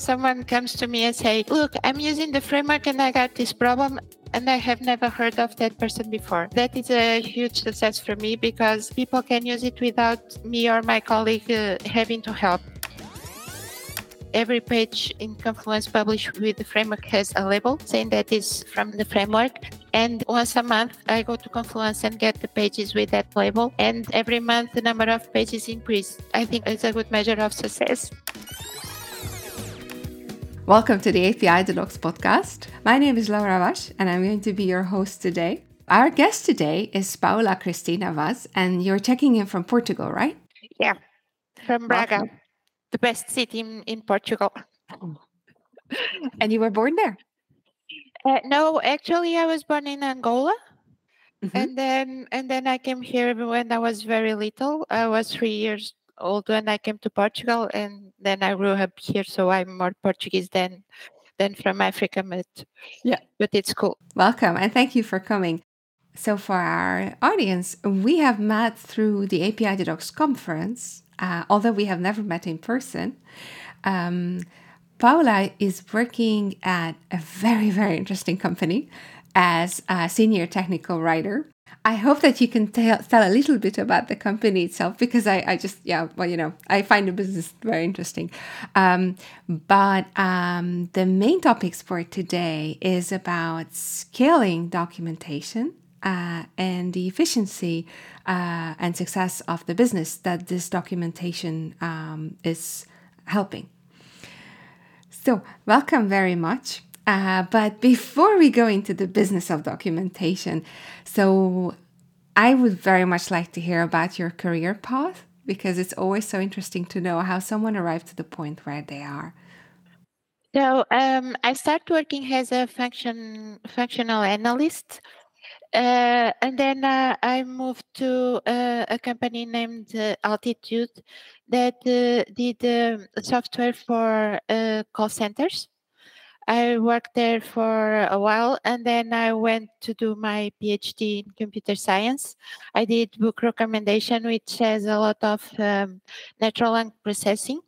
someone comes to me and say, "Look, I'm using the framework and I got this problem." And I have never heard of that person before. That is a huge success for me because people can use it without me or my colleague uh, having to help every page in Confluence published with the framework has a label saying that is from the framework. And once a month, I go to Confluence and get the pages with that label. And every month, the number of pages increase. I think it's a good measure of success. Welcome to the API Docs podcast. My name is Laura Vass, and I'm going to be your host today. Our guest today is Paula Cristina Vaz, and you're checking in from Portugal, right? Yeah, from Braga. Welcome the best city in, in Portugal. and you were born there? Uh, no, actually, I was born in Angola. Mm-hmm. And then and then I came here when I was very little. I was three years old when I came to Portugal, and then I grew up here. So I'm more Portuguese than than from Africa, but yeah, but it's cool. Welcome and thank you for coming. So for our audience, we have met through the API Docs conference uh, although we have never met in person, um, Paula is working at a very, very interesting company as a senior technical writer. I hope that you can tell, tell a little bit about the company itself because I, I just, yeah, well, you know, I find the business very interesting. Um, but um, the main topics for today is about scaling documentation uh, and the efficiency uh, and success of the business that this documentation um, is helping. So, welcome very much. Uh, but before we go into the business of documentation, so I would very much like to hear about your career path because it's always so interesting to know how someone arrived to the point where they are. So um, I started working as a function functional analyst uh, and then uh, I moved to uh, a company named uh, Altitude that uh, did um, software for uh, call centers. I worked there for a while and then I went to do my PhD in computer science. I did book recommendation, which has a lot of um, natural language processing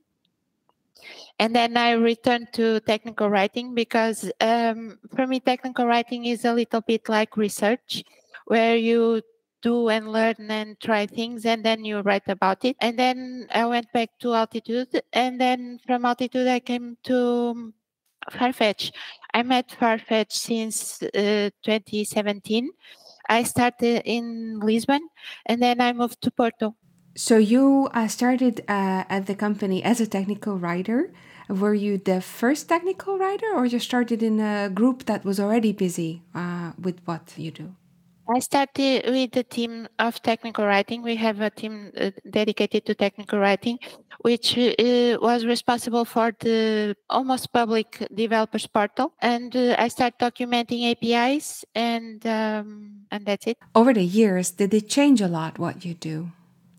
and then I returned to technical writing because um, for me, technical writing is a little bit like research, where you do and learn and try things and then you write about it. And then I went back to Altitude, and then from Altitude, I came to Farfetch. I'm at Farfetch since uh, 2017. I started in Lisbon and then I moved to Porto. So you uh, started uh, at the company as a technical writer were you the first technical writer or you started in a group that was already busy uh, with what you do i started with the team of technical writing. We have a team uh, dedicated to technical writing which uh, was responsible for the almost public developers portal. And uh, i started documenting apis and um, and that's it. Over the years did it change a lot what you do?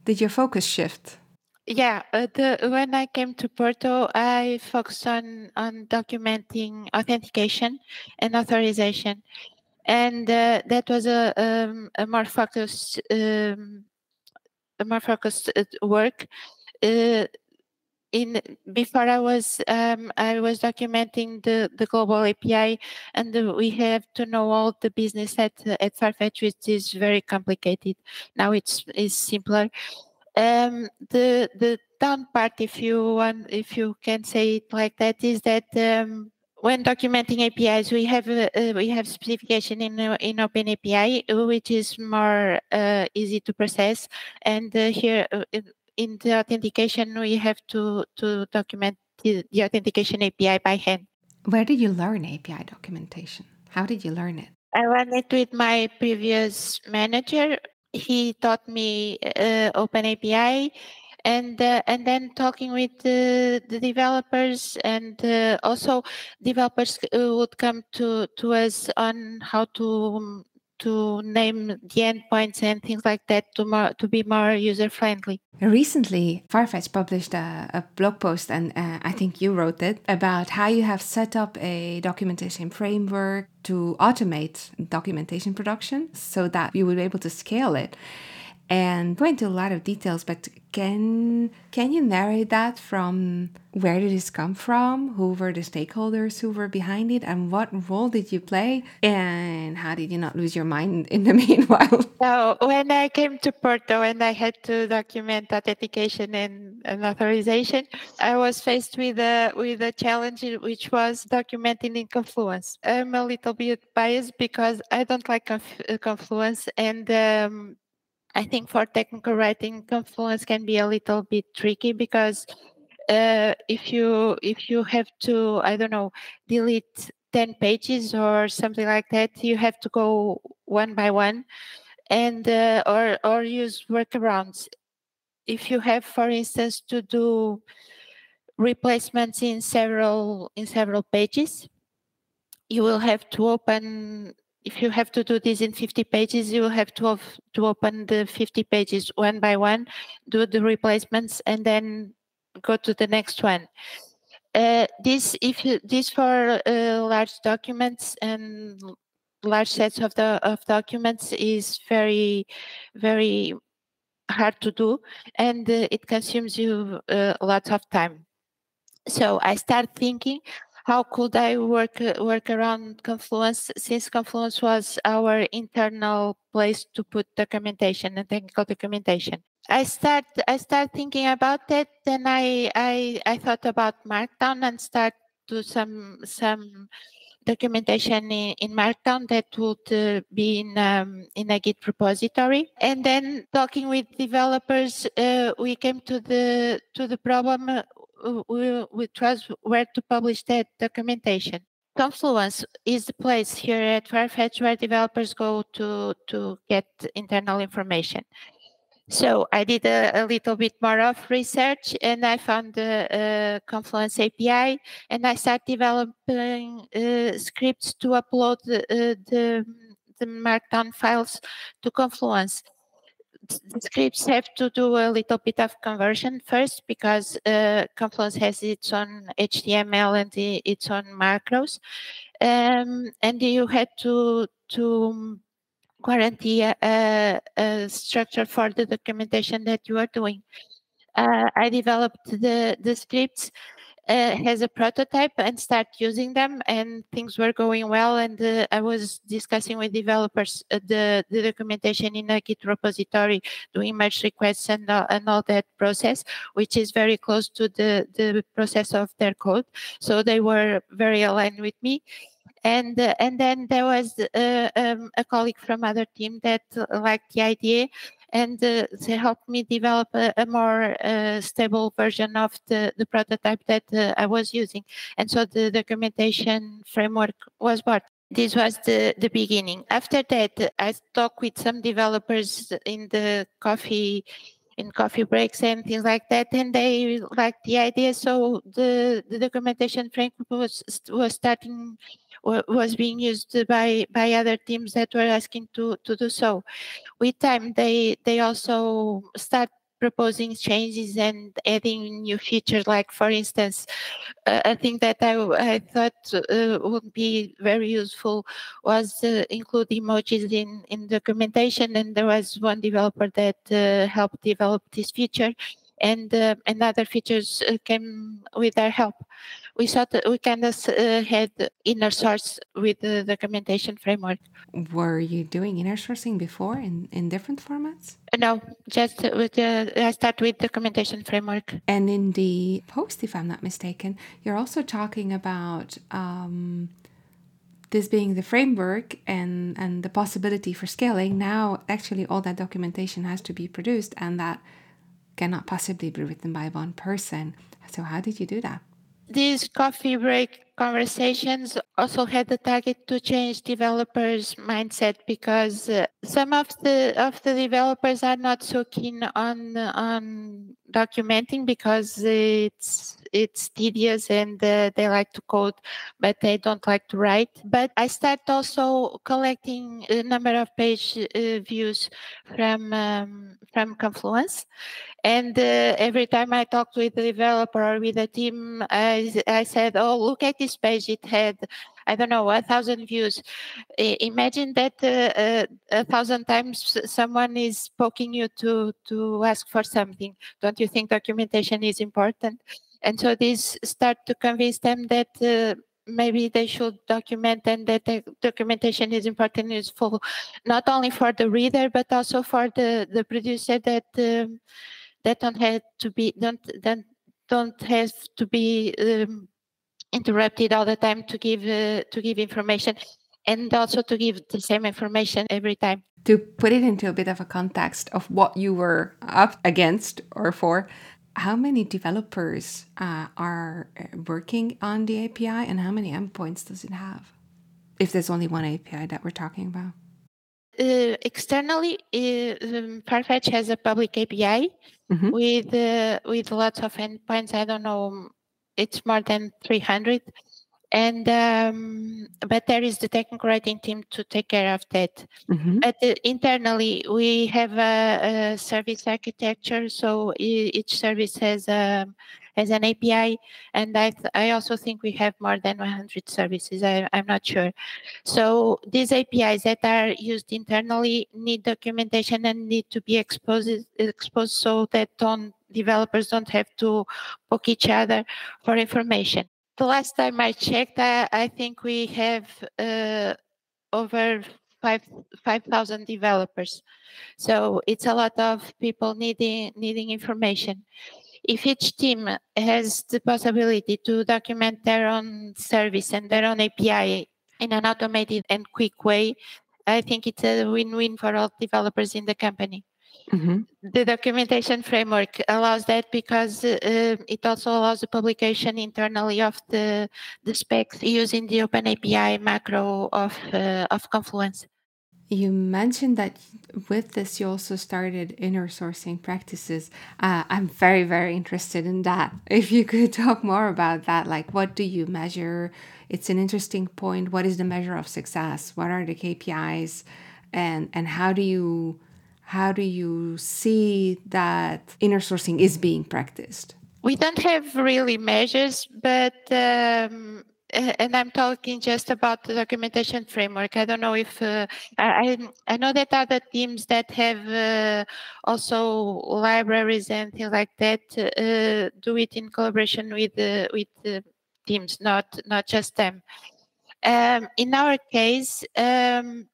Did your focus shift? Yeah, uh, the when I came to Porto, I focused on on documenting authentication and authorization, and uh, that was a um, a more focused um, a more focused uh, work. Uh, in before I was um, I was documenting the the global API, and the, we have to know all the business at at Farfetch, which is very complicated. Now it's is simpler um, the the down part, if you want, if you can say it like that, is that um, when documenting APIs, we have uh, we have specification in uh, in OpenAPI, which is more uh, easy to process, and uh, here uh, in the authentication, we have to to document the, the authentication API by hand. Where did you learn API documentation? How did you learn it? I learned it with my previous manager he taught me uh, Open API, and uh, and then talking with the, the developers and uh, also developers uh, would come to to us on how to um, to name the endpoints and things like that to more to be more user friendly. Recently, Farfetch published a, a blog post, and uh, I think you wrote it about how you have set up a documentation framework to automate documentation production so that you would be able to scale it. And go into a lot of details, but can can you narrate that from where did this come from? Who were the stakeholders who were behind it, and what role did you play? And how did you not lose your mind in the meanwhile? So when I came to Porto and I had to document authentication and, and authorization, I was faced with a with a challenge which was documenting in Confluence. I'm a little bit biased because I don't like Confluence and um, I think for technical writing, Confluence can be a little bit tricky because uh, if you if you have to, I don't know, delete 10 pages or something like that, you have to go one by one and uh, or or use workarounds. If you have, for instance, to do replacements in several in several pages, you will have to open if you have to do this in 50 pages, you have to, have to open the 50 pages one by one, do the replacements, and then go to the next one. Uh, this if you this for uh, large documents and large sets of the of documents is very very hard to do and uh, it consumes you uh, lots of time so i start thinking how could I work uh, work around Confluence since Confluence was our internal place to put documentation and technical documentation. I start I start thinking about that. Then I I I thought about Markdown and start do some some documentation in, in Markdown that would uh, be in um, in a Git repository. And then talking with developers, uh, we came to the to the problem uh, we, we trust where to publish that documentation. Confluence is the place here at Farfetch where developers go to, to get internal information. So I did a, a, little bit more of research and I found the uh, Confluence API and I started developing uh, scripts to upload the, uh, the, the Markdown files to Confluence the scripts have to do a little bit of conversion first because uh, Confluence has its own HTML and the, its own macros, um, and you had to to guarantee a, a, structure for the documentation that you are doing. Uh, I developed the the scripts uh, has a prototype and start using them and things were going well and uh, i was discussing with developers uh, the, the documentation in a git repository doing merge requests and, uh, and all that process which is very close to the, the process of their code. So they were very aligned with me. And uh, and then there was uh, um, a colleague from other team that liked the idea and uh, they helped me develop a, a more uh, stable version of the, the prototype that uh, I was using. And so the documentation framework was born. This was the, the beginning. After that, I talked with some developers in the coffee in coffee breaks and things like that and they liked the idea so the, the documentation framework was was starting was being used by by other teams that were asking to to do so. With time, they they also start proposing changes and adding new features. Like for instance, uh, a thing that I I thought uh, would be very useful was uh, include emojis in in documentation. And there was one developer that uh, helped develop this feature, and uh, and other features uh, came with their help we thought that we kind of uh, had inner source with the documentation framework. Were you doing inner sourcing before in, in different formats? No, just with the, I start with documentation framework. And in the post, if I'm not mistaken, you're also talking about um, this being the framework and, and the possibility for scaling. Now, actually, all that documentation has to be produced, and that cannot possibly be written by one person. So, how did you do that? These coffee break conversations also had the target to change developers' mindset because uh, some of the of the developers are not so keen on on documenting because it's it's tedious and uh, they like to code but they don't like to write. But i start also collecting a number of page uh, views from um, from confluence. And uh, every time I talked with the developer or with the team, I, I said, oh, look at this page. It had I don't know, a thousand views. imagine that uh, uh, a thousand times someone is poking you to to ask for something. Don't you think documentation is important? And so this start to convince them that uh, maybe they should document and that the documentation is important and useful not only for the reader but also for the the producer that um, that don't have to be don't don't don't have to be um, interrupted all the time to give uh, to give information and also to give the same information every time to put it into a bit of a context of what you were up against or for how many developers uh, are uh, working on the API and how many endpoints does it have? If there's only one API that we're talking about. Uh, externally, uh, um, Farfetch has a public API mm-hmm. with uh, with lots of endpoints. I don't know, it's more than 300 and um, but there is the technical writing team to take care of that. Mm-hmm. But uh, internally, we have a, a, service architecture, so each service has a um, has an API, and I th- I also think we have more than 100 services. I, I'm not sure. So these APIs that are used internally need documentation and need to be exposed exposed so that don't developers don't have to poke each other for information the last time I checked, I, I think we have uh, over five five thousand developers. So it's a lot of people needing needing information. If each team has the possibility to document their own service and their own API in an automated and quick way, I think it's a win-win for all developers in the company. Mm-hmm. The documentation framework allows that because uh, it also allows the publication internally of the, the specs using the Open API macro of, uh, of Confluence. You mentioned that with this, you also started inner sourcing practices. Uh, I'm very, very interested in that. If you could talk more about that, like what do you measure? It's an interesting point. What is the measure of success? What are the KPIs? And, and how do you how do you see that inner sourcing is being practiced? We don't have really measures, but um, and I'm talking just about the documentation framework. I don't know if uh, I I know that other teams that have uh, also libraries and things like that uh, do it in collaboration with with teams, not not just them. Um, in our case, um,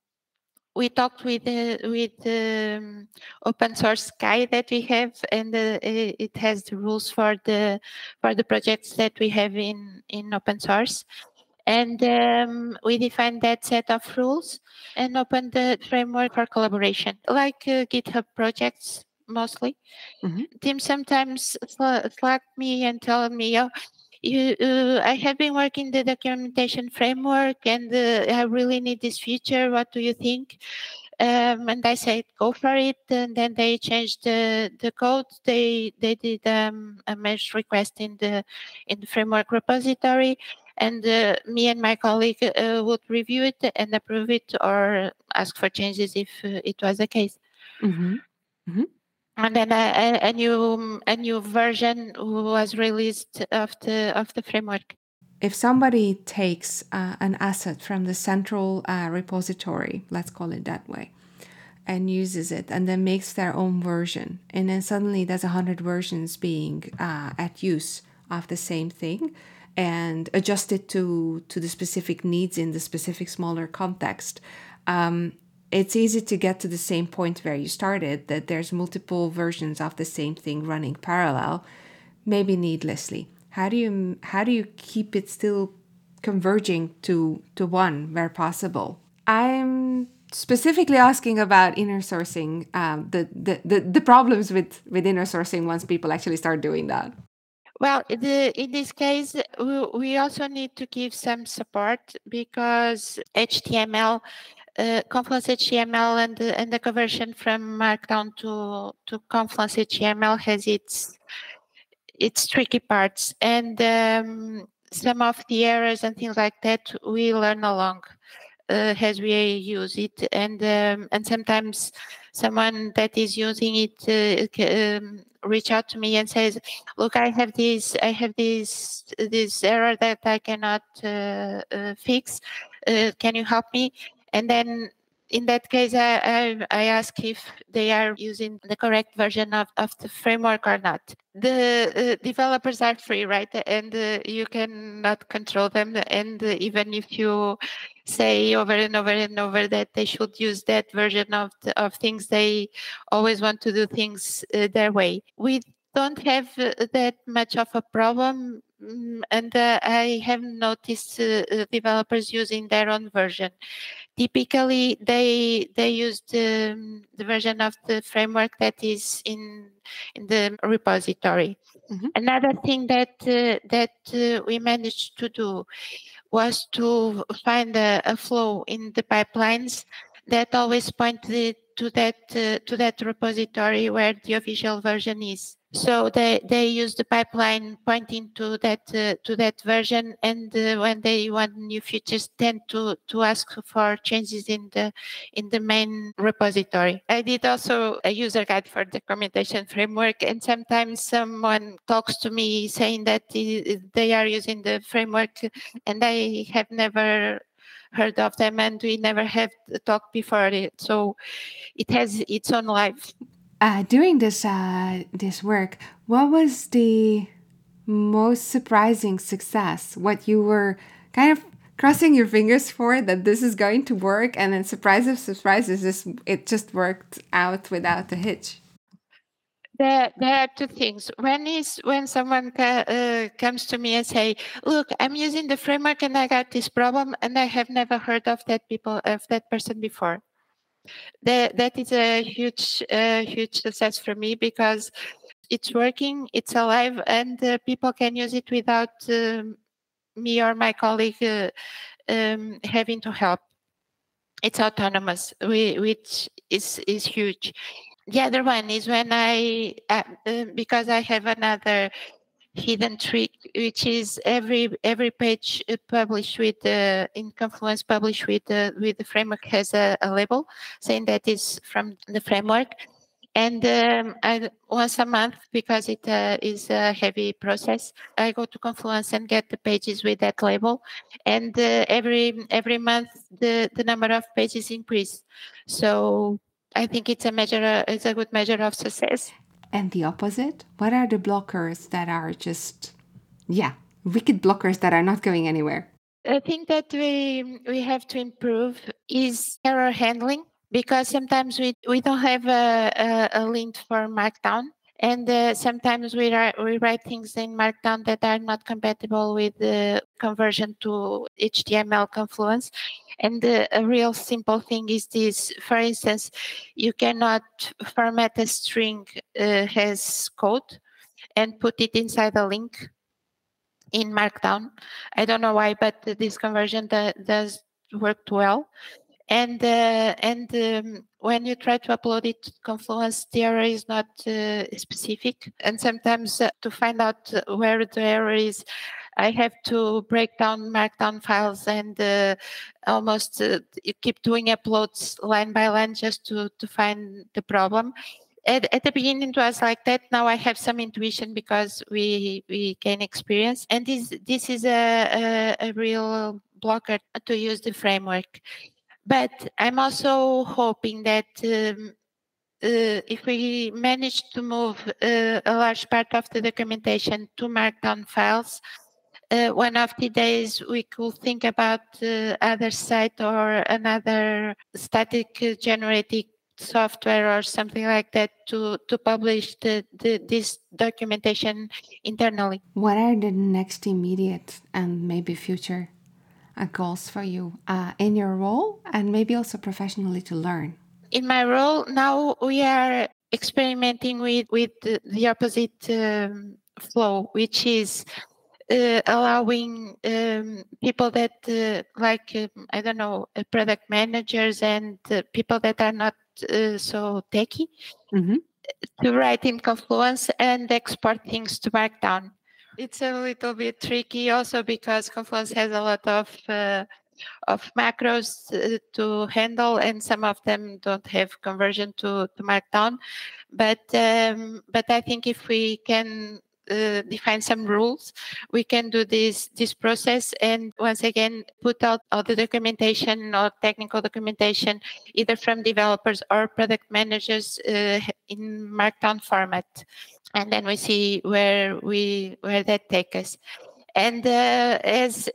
we talked with uh, with um, open source guy that we have, and uh, it has the rules for the for the projects that we have in in open source. And um, we define that set of rules and open the framework for collaboration, like uh, GitHub projects mostly. Mm-hmm. Teams sometimes slack me and tell me, "Oh, you, uh, I have been working the documentation framework and uh, I really need this feature. What do you think? Um, and I said, go for it. And then they changed the, the code. They they did um, a merge request in the in the framework repository, and uh, me and my colleague uh, would review it and approve it or ask for changes if uh, it was the case. Mm-hmm. Mm-hmm and then a, a, new a new version was released of the of the framework. If somebody takes uh, an asset from the central uh, repository, let's call it that way, and uses it, and then makes their own version, and then suddenly there's a hundred versions being uh, at use of the same thing, and adjusted to to the specific needs in the specific smaller context. Um, it's easy to get to the same point where you started that there's multiple versions of the same thing running parallel maybe needlessly. How do you how do you keep it still converging to to one where possible? I'm specifically asking about inner sourcing um, the, the, the the problems with with inner sourcing once people actually start doing that. Well, the, in this case, we, we also need to give some support because HTML uh, Confluence HTML and the, and the conversion from Markdown to to Confluence HTML has its its tricky parts, and um, some of the errors and things like that we learn along. uh, as we use it, and um, and sometimes someone that is using it uh, um, reach out to me and says, "Look, I have this, I have this this error that I cannot uh, uh, fix. Uh, can you help me?" And then in that case, I, I, I, ask if they are using the correct version of, of the framework or not. The uh, developers are free, right? And uh, you cannot control them. And uh, even if you say over and over and over that they should use that version of, the, of things, they always want to do things uh, their way. We don't have uh, that much of a problem and uh, I have noticed uh, developers using their own version typically they they use the, the version of the framework that is in in the repository. Mm-hmm. Another thing that uh, that uh, we managed to do was to find a, a, flow in the pipelines that always pointed to that uh, to that repository where the official version is. So they, they use the pipeline pointing to that uh, to that version, and uh, when they want new features, tend to to ask for changes in the in the main repository. I did also a user guide for the documentation framework, and sometimes someone talks to me saying that they are using the framework, and I have never heard of them, and we never have talked before it. So it has its own life. Uh, doing this uh, this work, what was the most surprising success? What you were kind of crossing your fingers for that this is going to work, and then surprise of surprises, this it just worked out without a hitch. There, there are two things. One is when someone uh, comes to me and say, "Look, I'm using the framework and I got this problem, and I have never heard of that people of that person before." That that is a huge uh, huge success for me because it's working it's alive and uh, people can use it without um, me or my colleague uh, um, having to help. It's autonomous which is is huge. The other one is when i uh, uh, because i have another hidden trick, which is every every page uh, published with uh, in Confluence published with uh, with the framework has a, a, label saying that is from the framework. And um, I, once a month, because it uh, is a heavy process, I go to Confluence and get the pages with that label. And uh, every every month, the, the number of pages increase. So I think it's a measure. It's a good measure of success. And the opposite? What are the blockers that are just, yeah, wicked blockers that are not going anywhere? I think that we we have to improve is error handling because sometimes we, we don't have a, a, a for Markdown and uh, sometimes we, write, we write things in Markdown that are not compatible with the conversion to HTML Confluence. And uh, a real simple thing is this. For instance, you cannot format a string uh, as code and put it inside a link in Markdown. I don't know why, but this conversion does work well and uh, and um, when you try to upload it to Confluence, the error is not uh, specific, and sometimes uh, to find out where the error is, I have to break down Markdown files and uh, almost uh, keep doing uploads line by line just to to find the problem. At, at, the beginning it was like that. Now i have some intuition because we we gain experience. And this this is a, a, a real blocker to use the framework but I'm also hoping that um, uh, if we manage to move uh, a large part of the documentation to Markdown files, uh, one of the days we could think about uh, other site or another static generating software or something like that to, to publish the, the, this documentation internally. What are the next immediate and maybe future uh, goals for you uh, in your role and maybe also professionally to learn? In my role now, we are experimenting with with the, the opposite um, flow, which is uh, allowing um, people that uh, like um, I don't know uh, product managers and uh, people that are not uh, so techy mm-hmm. to write in Confluence and export things to Markdown it's a little bit tricky also because Confluence has a lot of uh, of macros uh, to handle, and some of them don't have conversion to, to Markdown. But um, but I think if we can uh, define some rules, we can do this this process and once again put out all the documentation or technical documentation either from developers or product managers uh, in Markdown format, and then we see where we where that takes us. And uh, as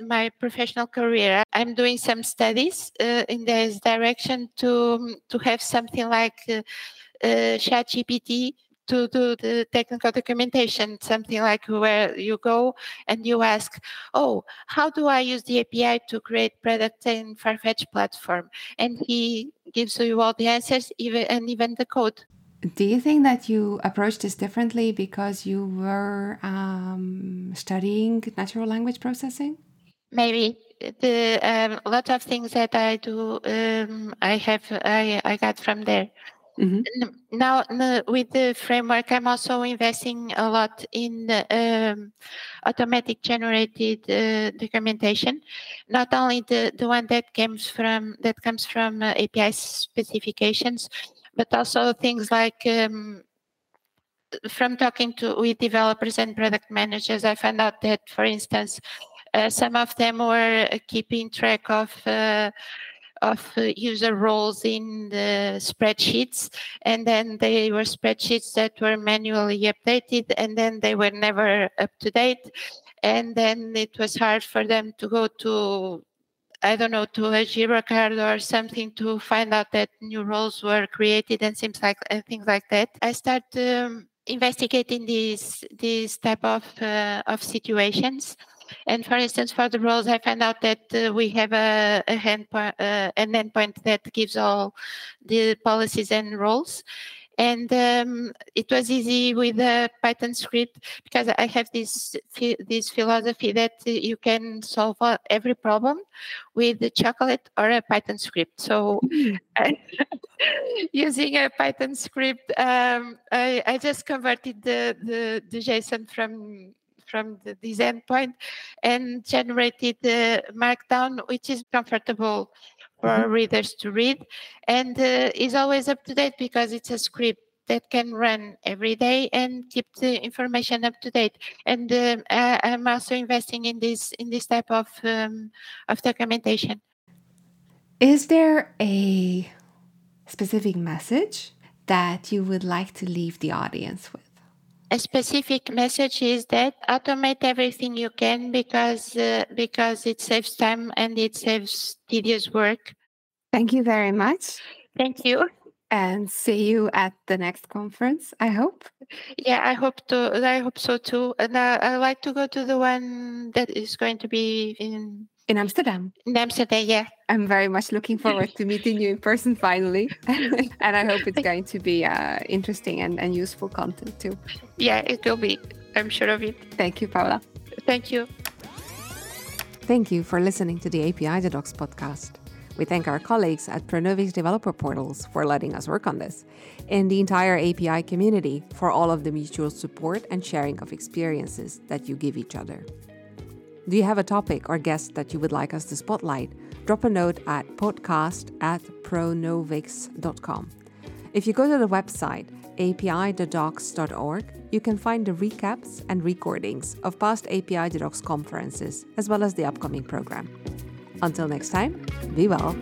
my professional career, I'm doing some studies uh, in this direction to to have something like uh, uh ChatGPT to do the technical documentation, something like where you go and you ask, oh, how do I use the API to create products in Farfetch platform? And he gives you all the answers even and even the code. Do you think that you approach this differently because you were um, studying natural language processing? Maybe the um, a lot of things that I do, um, I have I, I got from there. Mm-hmm. Now, with the framework, I'm also investing a lot in um, automatic generated uh, documentation. Not only the, the one that comes from that comes from uh, API specifications, but also things like um, from talking to with developers and product managers, I found out that, for instance, uh, some of them were keeping track of uh, of user roles in the spreadsheets and then they were spreadsheets that were manually updated and then they were never up to date and then it was hard for them to go to I don't know, to a Jira card or something to find out that new roles were created and things like and things like that. I started um, investigating these these type of uh, of situations and for instance, for the roles, I found out that uh, we have a, a endpoint, uh, an endpoint that gives all the policies and roles. And um, it was easy with a Python script because I have this this philosophy that you can solve every problem with the chocolate or a Python script. So, mm. using a Python script, um, I, I just converted the, the, the JSON from from the, this endpoint and generated the markdown, which is comfortable for mm-hmm. readers to read and uh, is always up to date because it's a script that can run every day and keep the information up to date. And uh, I'm also investing in this in this type of um, of documentation. Is there a specific message that you would like to leave the audience with? A specific message is that automate everything you can because uh, because it saves time and it saves tedious work. Thank you very much. Thank you. And see you at the next conference. I hope. Yeah, I hope to. I hope so too. And I, I like to go to the one that is going to be in in Amsterdam. In Amsterdam, yeah. I'm very much looking forward to meeting you in person finally. and I hope it's going to be uh, interesting and, and useful content too. Yeah, it will be. I'm sure of it. Thank you, Paula. Thank you. Thank you for listening to the API the Docs podcast. We thank our colleagues at Pronovix Developer Portals for letting us work on this, and the entire API community for all of the mutual support and sharing of experiences that you give each other. Do you have a topic or guest that you would like us to spotlight? Drop a note at podcast at pronovix.com. If you go to the website api.docs.org, you can find the recaps and recordings of past API Docs conferences, as well as the upcoming program. Until next time, be well